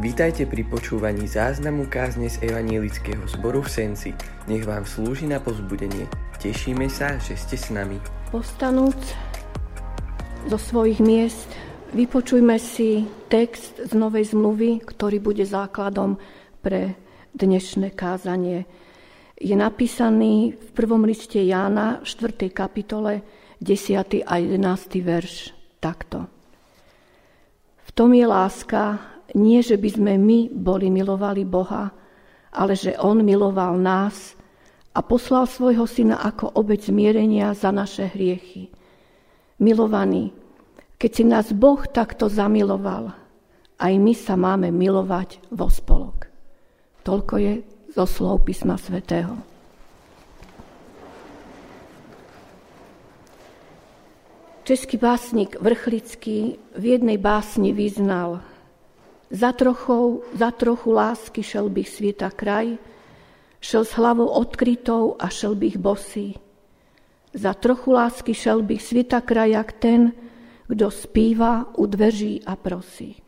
Vítajte pri počúvaní záznamu kázne z Evanielického zboru v Senci. Nech vám slúži na pozbudenie. Tešíme sa, že ste s nami. Postanúc zo svojich miest, vypočujme si text z Novej zmluvy, ktorý bude základom pre dnešné kázanie. Je napísaný v prvom liste Jána, 4. kapitole, 10. a 11. verš takto. V tom je láska, nie, že by sme my boli milovali Boha, ale že On miloval nás a poslal svojho syna ako obec zmierenia za naše hriechy. Milovaní, keď si nás Boh takto zamiloval, aj my sa máme milovať vo spolok. Toľko je zo slov písma svätého. Český básnik Vrchlický v jednej básni vyznal – za, trochou, za trochu lásky šel bych svieta kraj, šel s hlavou odkrytou a šel bych bosý. Za trochu lásky šel bych svieta kraj, jak ten, kdo spíva u dveří a prosí.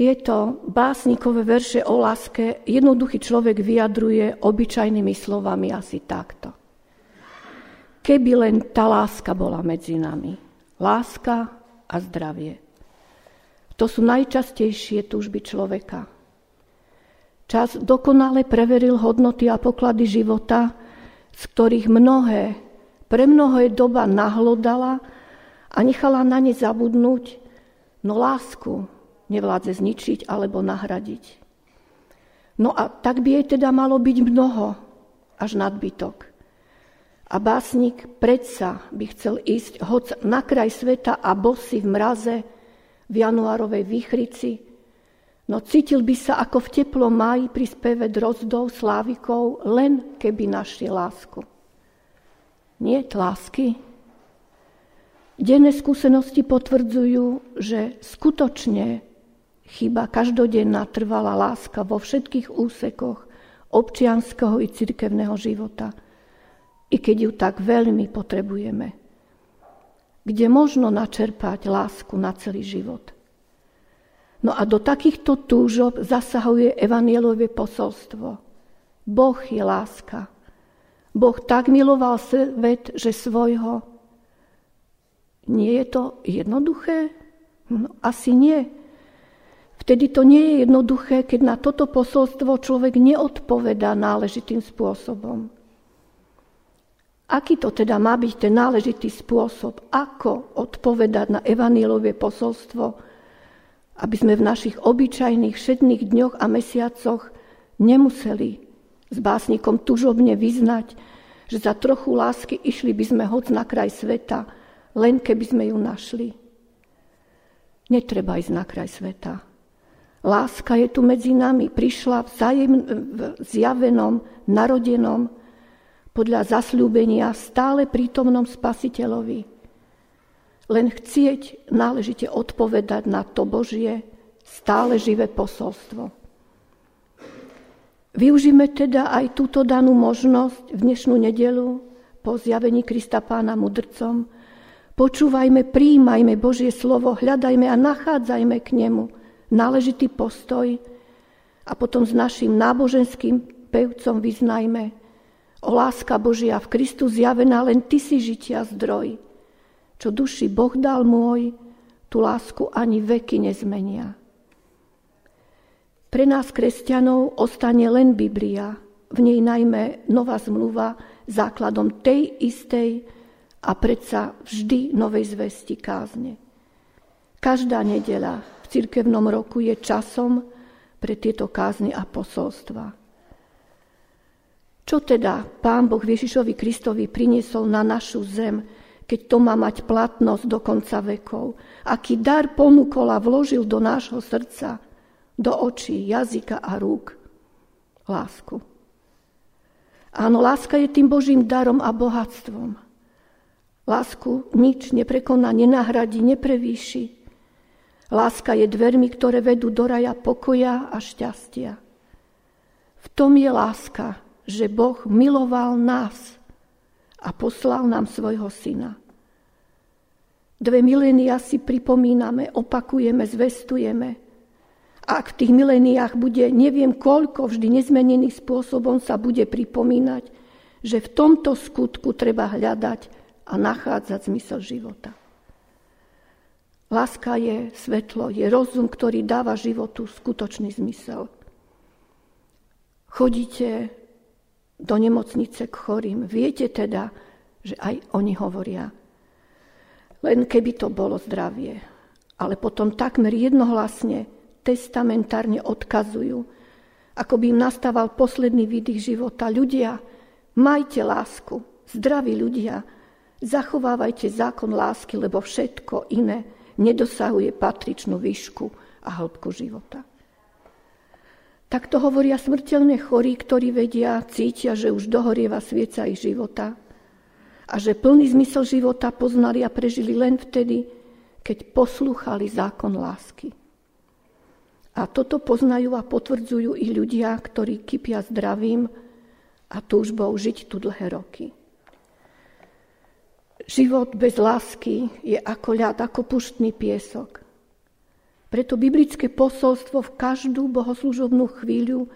Tieto básnikové verše o láske jednoduchý človek vyjadruje obyčajnými slovami asi takto. Keby len tá láska bola medzi nami. Láska a zdravie. To sú najčastejšie túžby človeka. Čas dokonale preveril hodnoty a poklady života, z ktorých mnohé, pre mnohé doba nahlodala a nechala na ne zabudnúť, no lásku nevládze zničiť alebo nahradiť. No a tak by jej teda malo byť mnoho, až nadbytok. A básnik predsa by chcel ísť hoď na kraj sveta a bosy v mraze, v januárovej výchrici, no cítil by sa ako v teplom máji pri speve drozdov, slávikov, len keby našli lásku. Nie lásky? Denné skúsenosti potvrdzujú, že skutočne chyba každodenná trvalá láska vo všetkých úsekoch občianského i cirkevného života, i keď ju tak veľmi potrebujeme kde možno načerpať lásku na celý život. No a do takýchto túžob zasahuje evanielové posolstvo. Boh je láska. Boh tak miloval svet, že svojho. Nie je to jednoduché? No, asi nie. Vtedy to nie je jednoduché, keď na toto posolstvo človek neodpoveda náležitým spôsobom. Aký to teda má byť ten náležitý spôsob, ako odpovedať na evanílové posolstvo, aby sme v našich obyčajných všetných dňoch a mesiacoch nemuseli s básnikom tužobne vyznať, že za trochu lásky išli by sme hoď na kraj sveta, len keby sme ju našli. Netreba ísť na kraj sveta. Láska je tu medzi nami, prišla v, v zjavenom, narodenom, podľa zasľúbenia stále prítomnom spasiteľovi. Len chcieť náležite odpovedať na to Božie stále živé posolstvo. Využíme teda aj túto danú možnosť v dnešnú nedelu po zjavení Krista Pána mudrcom. Počúvajme, príjmajme Božie slovo, hľadajme a nachádzajme k nemu náležitý postoj a potom s našim náboženským pevcom vyznajme O láska Božia v Kristu zjavená, len Ty si žitia zdroj. Čo duši Boh dal môj, tú lásku ani veky nezmenia. Pre nás, kresťanov, ostane len Biblia, v nej najmä nová zmluva základom tej istej a predsa vždy novej zvesti kázne. Každá nedela v cirkevnom roku je časom pre tieto kázny a posolstva. Čo teda Pán Boh Ježišovi Kristovi priniesol na našu zem, keď to má mať platnosť do konca vekov? Aký dar ponúkol a vložil do nášho srdca, do očí, jazyka a rúk? Lásku. Áno, láska je tým Božím darom a bohatstvom. Lásku nič neprekoná, nenahradí, neprevýši. Láska je dvermi, ktoré vedú do raja pokoja a šťastia. V tom je láska, že Boh miloval nás a poslal nám svojho syna. Dve milénia si pripomíname, opakujeme, zvestujeme. ak v tých miléniách bude neviem koľko vždy nezmeneným spôsobom sa bude pripomínať, že v tomto skutku treba hľadať a nachádzať zmysel života. Láska je svetlo, je rozum, ktorý dáva životu skutočný zmysel. Chodíte do nemocnice k chorým. Viete teda, že aj oni hovoria. Len keby to bolo zdravie. Ale potom takmer jednohlasne, testamentárne odkazujú, ako by im nastával posledný výdych života. Ľudia, majte lásku, zdraví ľudia, zachovávajte zákon lásky, lebo všetko iné nedosahuje patričnú výšku a hĺbku života. Tak to hovoria smrteľné chorí, ktorí vedia, cítia, že už dohorieva svieca ich života a že plný zmysel života poznali a prežili len vtedy, keď poslúchali zákon lásky. A toto poznajú a potvrdzujú i ľudia, ktorí kypia zdravím a túžbou žiť tu dlhé roky. Život bez lásky je ako ľad, ako puštný piesok. Preto biblické posolstvo v každú bohoslužobnú chvíľu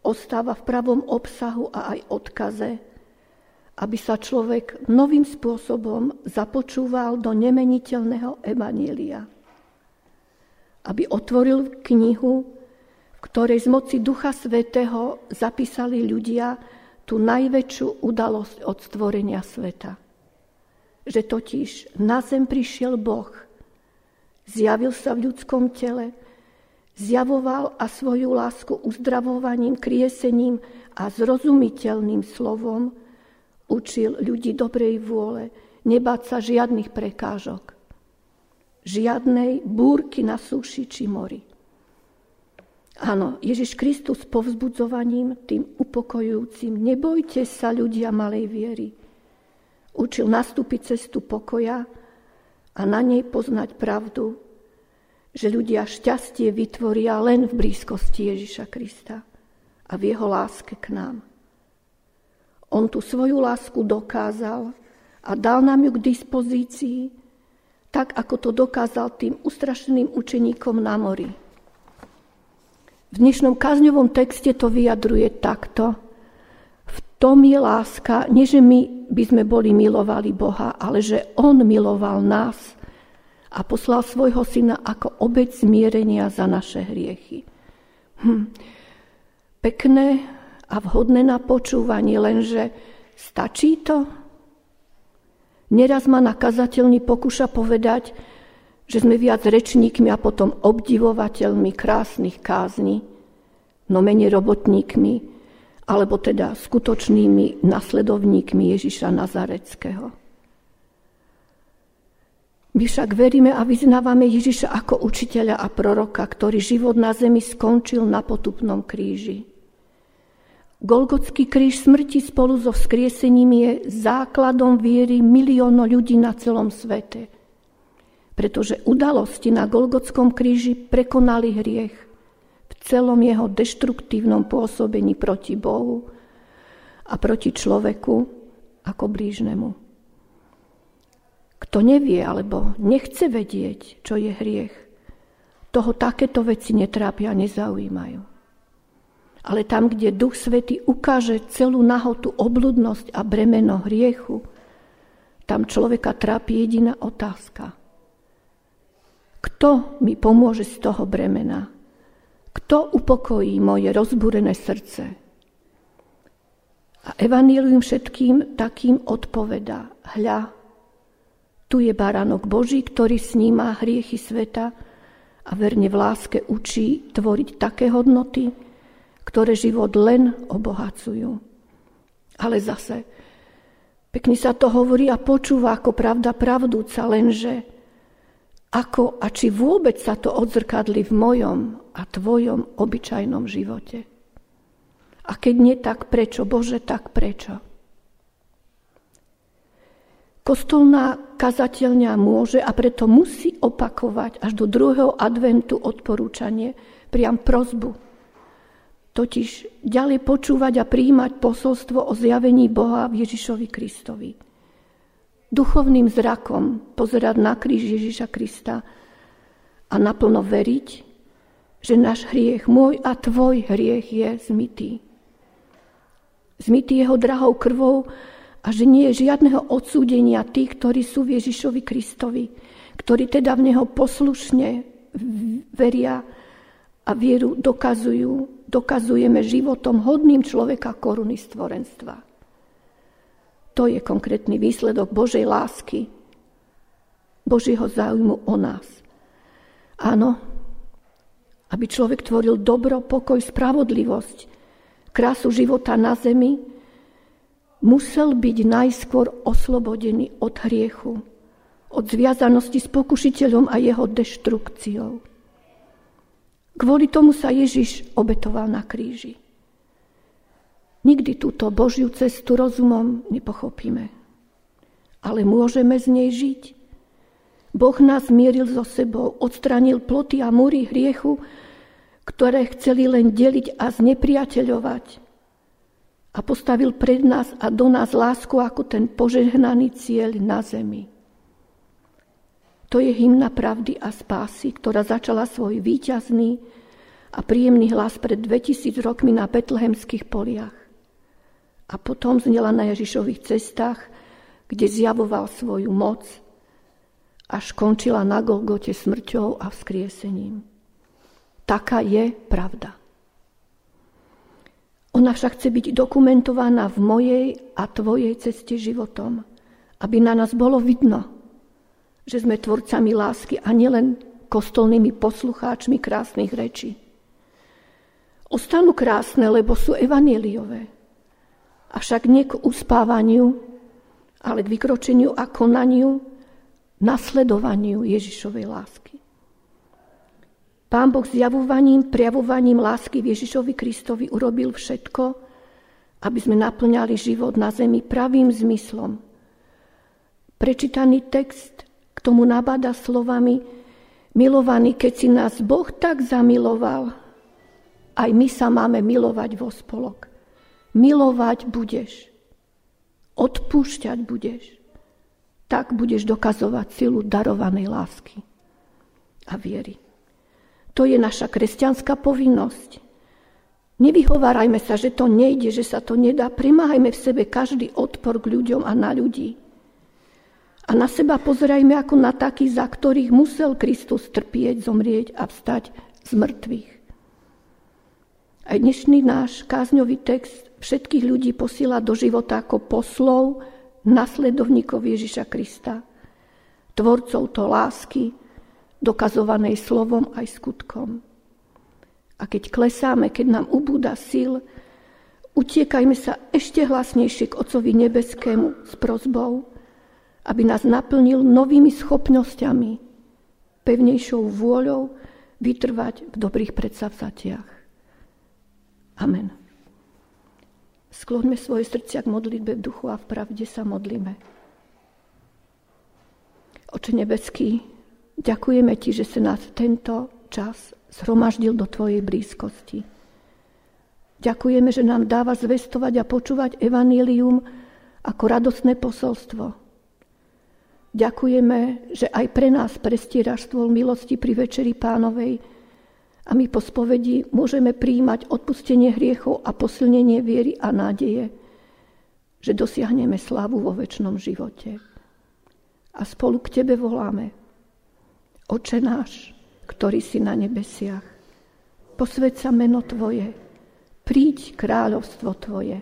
ostáva v pravom obsahu a aj odkaze, aby sa človek novým spôsobom započúval do nemeniteľného evanielia. Aby otvoril knihu, v ktorej z moci Ducha Svetého zapísali ľudia tú najväčšiu udalosť od stvorenia sveta. Že totiž na zem prišiel Boh – Zjavil sa v ľudskom tele, zjavoval a svoju lásku uzdravovaním, kriesením a zrozumiteľným slovom učil ľudí dobrej vôle, nebáť sa žiadnych prekážok, žiadnej búrky na súši či mori. Áno, Ježiš Kristus povzbudzovaním, tým upokojujúcim, nebojte sa ľudia malej viery. Učil nastúpiť cestu pokoja, a na nej poznať pravdu, že ľudia šťastie vytvoria len v blízkosti Ježiša Krista a v jeho láske k nám. On tú svoju lásku dokázal a dal nám ju k dispozícii, tak ako to dokázal tým ustrašeným učeníkom na mori. V dnešnom kazňovom texte to vyjadruje takto. V tom je láska, nie že my by sme boli milovali Boha, ale že On miloval nás a poslal svojho syna ako obec zmierenia za naše hriechy. Hm. Pekné a vhodné na počúvanie, lenže stačí to? Neraz ma nakazateľný pokúša povedať, že sme viac rečníkmi a potom obdivovateľmi krásnych kázni, no menej robotníkmi, alebo teda skutočnými nasledovníkmi Ježiša Nazareckého. My však veríme a vyznávame Ježiša ako učiteľa a proroka, ktorý život na zemi skončil na potupnom kríži. Golgotský kríž smrti spolu so vzkriesením je základom viery miliónov ľudí na celom svete. Pretože udalosti na Golgotskom kríži prekonali hriech celom jeho deštruktívnom pôsobení proti Bohu a proti človeku ako blížnemu. Kto nevie alebo nechce vedieť, čo je hriech, toho takéto veci netrápia nezaujímajú. Ale tam, kde Duch Svety ukáže celú nahotu obludnosť a bremeno hriechu, tam človeka trápi jediná otázka. Kto mi pomôže z toho bremena? Kto upokojí moje rozbúrené srdce? A evanílium všetkým takým odpoveda. Hľa, tu je baránok Boží, ktorý sníma hriechy sveta a verne v láske učí tvoriť také hodnoty, ktoré život len obohacujú. Ale zase, pekne sa to hovorí a počúva ako pravda pravdúca, lenže ako a či vôbec sa to odzrkadli v mojom a tvojom obyčajnom živote. A keď nie, tak prečo? Bože, tak prečo? Kostolná kazateľňa môže a preto musí opakovať až do druhého adventu odporúčanie, priam prozbu. Totiž ďalej počúvať a príjmať posolstvo o zjavení Boha v Ježišovi Kristovi duchovným zrakom pozerať na kríž Ježiša Krista a naplno veriť, že náš hriech, môj a tvoj hriech je zmytý. Zmytý jeho drahou krvou a že nie je žiadneho odsúdenia tých, ktorí sú v Ježišovi Kristovi, ktorí teda v Neho poslušne veria a vieru dokazujú, dokazujeme životom hodným človeka koruny stvorenstva. To je konkrétny výsledok Božej lásky, Božieho záujmu o nás. Áno, aby človek tvoril dobro, pokoj, spravodlivosť, krásu života na zemi, musel byť najskôr oslobodený od hriechu, od zviazanosti s pokušiteľom a jeho deštrukciou. Kvôli tomu sa Ježiš obetoval na kríži. Nikdy túto Božiu cestu rozumom nepochopíme, ale môžeme z nej žiť. Boh nás mieril so sebou, odstranil ploty a múry hriechu, ktoré chceli len deliť a znepriateľovať a postavil pred nás a do nás lásku ako ten požehnaný cieľ na zemi. To je hymna pravdy a spásy, ktorá začala svoj výťazný a príjemný hlas pred 2000 rokmi na betlehemských poliach. A potom znela na Ježišových cestách, kde zjavoval svoju moc, až končila na Golgote smrťou a vzkriesením. Taká je pravda. Ona však chce byť dokumentovaná v mojej a tvojej ceste životom, aby na nás bolo vidno, že sme tvorcami lásky a nielen kostolnými poslucháčmi krásnych rečí. Ostanú krásne, lebo sú evaneliové. Avšak nie k uspávaniu, ale k vykročeniu a konaniu, nasledovaniu Ježišovej lásky. Pán Boh zjavovaním, prejavovaním lásky v Ježišovi Kristovi urobil všetko, aby sme naplňali život na zemi pravým zmyslom. Prečítaný text k tomu nabada slovami Milovaný, keď si nás Boh tak zamiloval, aj my sa máme milovať vo spolok. Milovať budeš. Odpúšťať budeš. Tak budeš dokazovať silu darovanej lásky a viery. To je naša kresťanská povinnosť. Nevyhovárajme sa, že to nejde, že sa to nedá. Primáhajme v sebe každý odpor k ľuďom a na ľudí. A na seba pozerajme ako na takých, za ktorých musel Kristus trpieť, zomrieť a vstať z mŕtvych. Aj dnešný náš kázňový text všetkých ľudí posiela do života ako poslov, nasledovníkov Ježiša Krista, tvorcov to lásky, dokazovanej slovom aj skutkom. A keď klesáme, keď nám ubúda síl, utiekajme sa ešte hlasnejšie k Otcovi Nebeskému s prozbou, aby nás naplnil novými schopnosťami, pevnejšou vôľou vytrvať v dobrých predsavzatiach. Amen. Skloňme svoje srdcia k modlitbe v duchu a v pravde sa modlíme. Oče nebeský, Ďakujeme Ti, že sa nás tento čas zhromaždil do Tvojej blízkosti. Ďakujeme, že nám dáva zvestovať a počúvať evanílium ako radosné posolstvo. Ďakujeme, že aj pre nás prestieraš stôl milosti pri Večeri Pánovej a my po spovedi môžeme príjmať odpustenie hriechov a posilnenie viery a nádeje, že dosiahneme slávu vo väčšnom živote. A spolu k Tebe voláme – Oče náš, ktorý si na nebesiach, posved sa meno Tvoje, príď kráľovstvo Tvoje,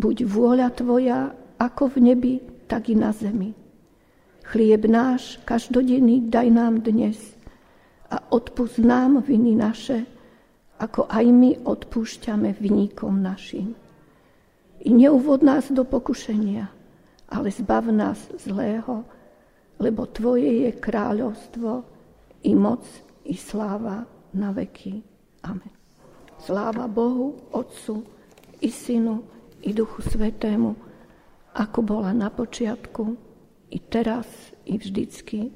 buď vôľa Tvoja ako v nebi, tak i na zemi. Chlieb náš každodenný daj nám dnes a odpust nám viny naše, ako aj my odpúšťame vyníkom našim. I neuvod nás do pokušenia, ale zbav nás zlého, lebo Tvoje je kráľovstvo i moc, i sláva na veky. Amen. Sláva Bohu, Otcu, i Synu, i Duchu Svetému, ako bola na počiatku, i teraz, i vždycky,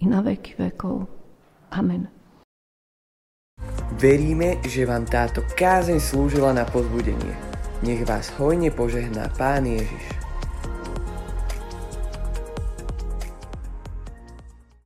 i na veky vekov. Amen. Veríme, že vám táto kázeň slúžila na pozbudenie. Nech vás hojne požehná Pán Ježiš.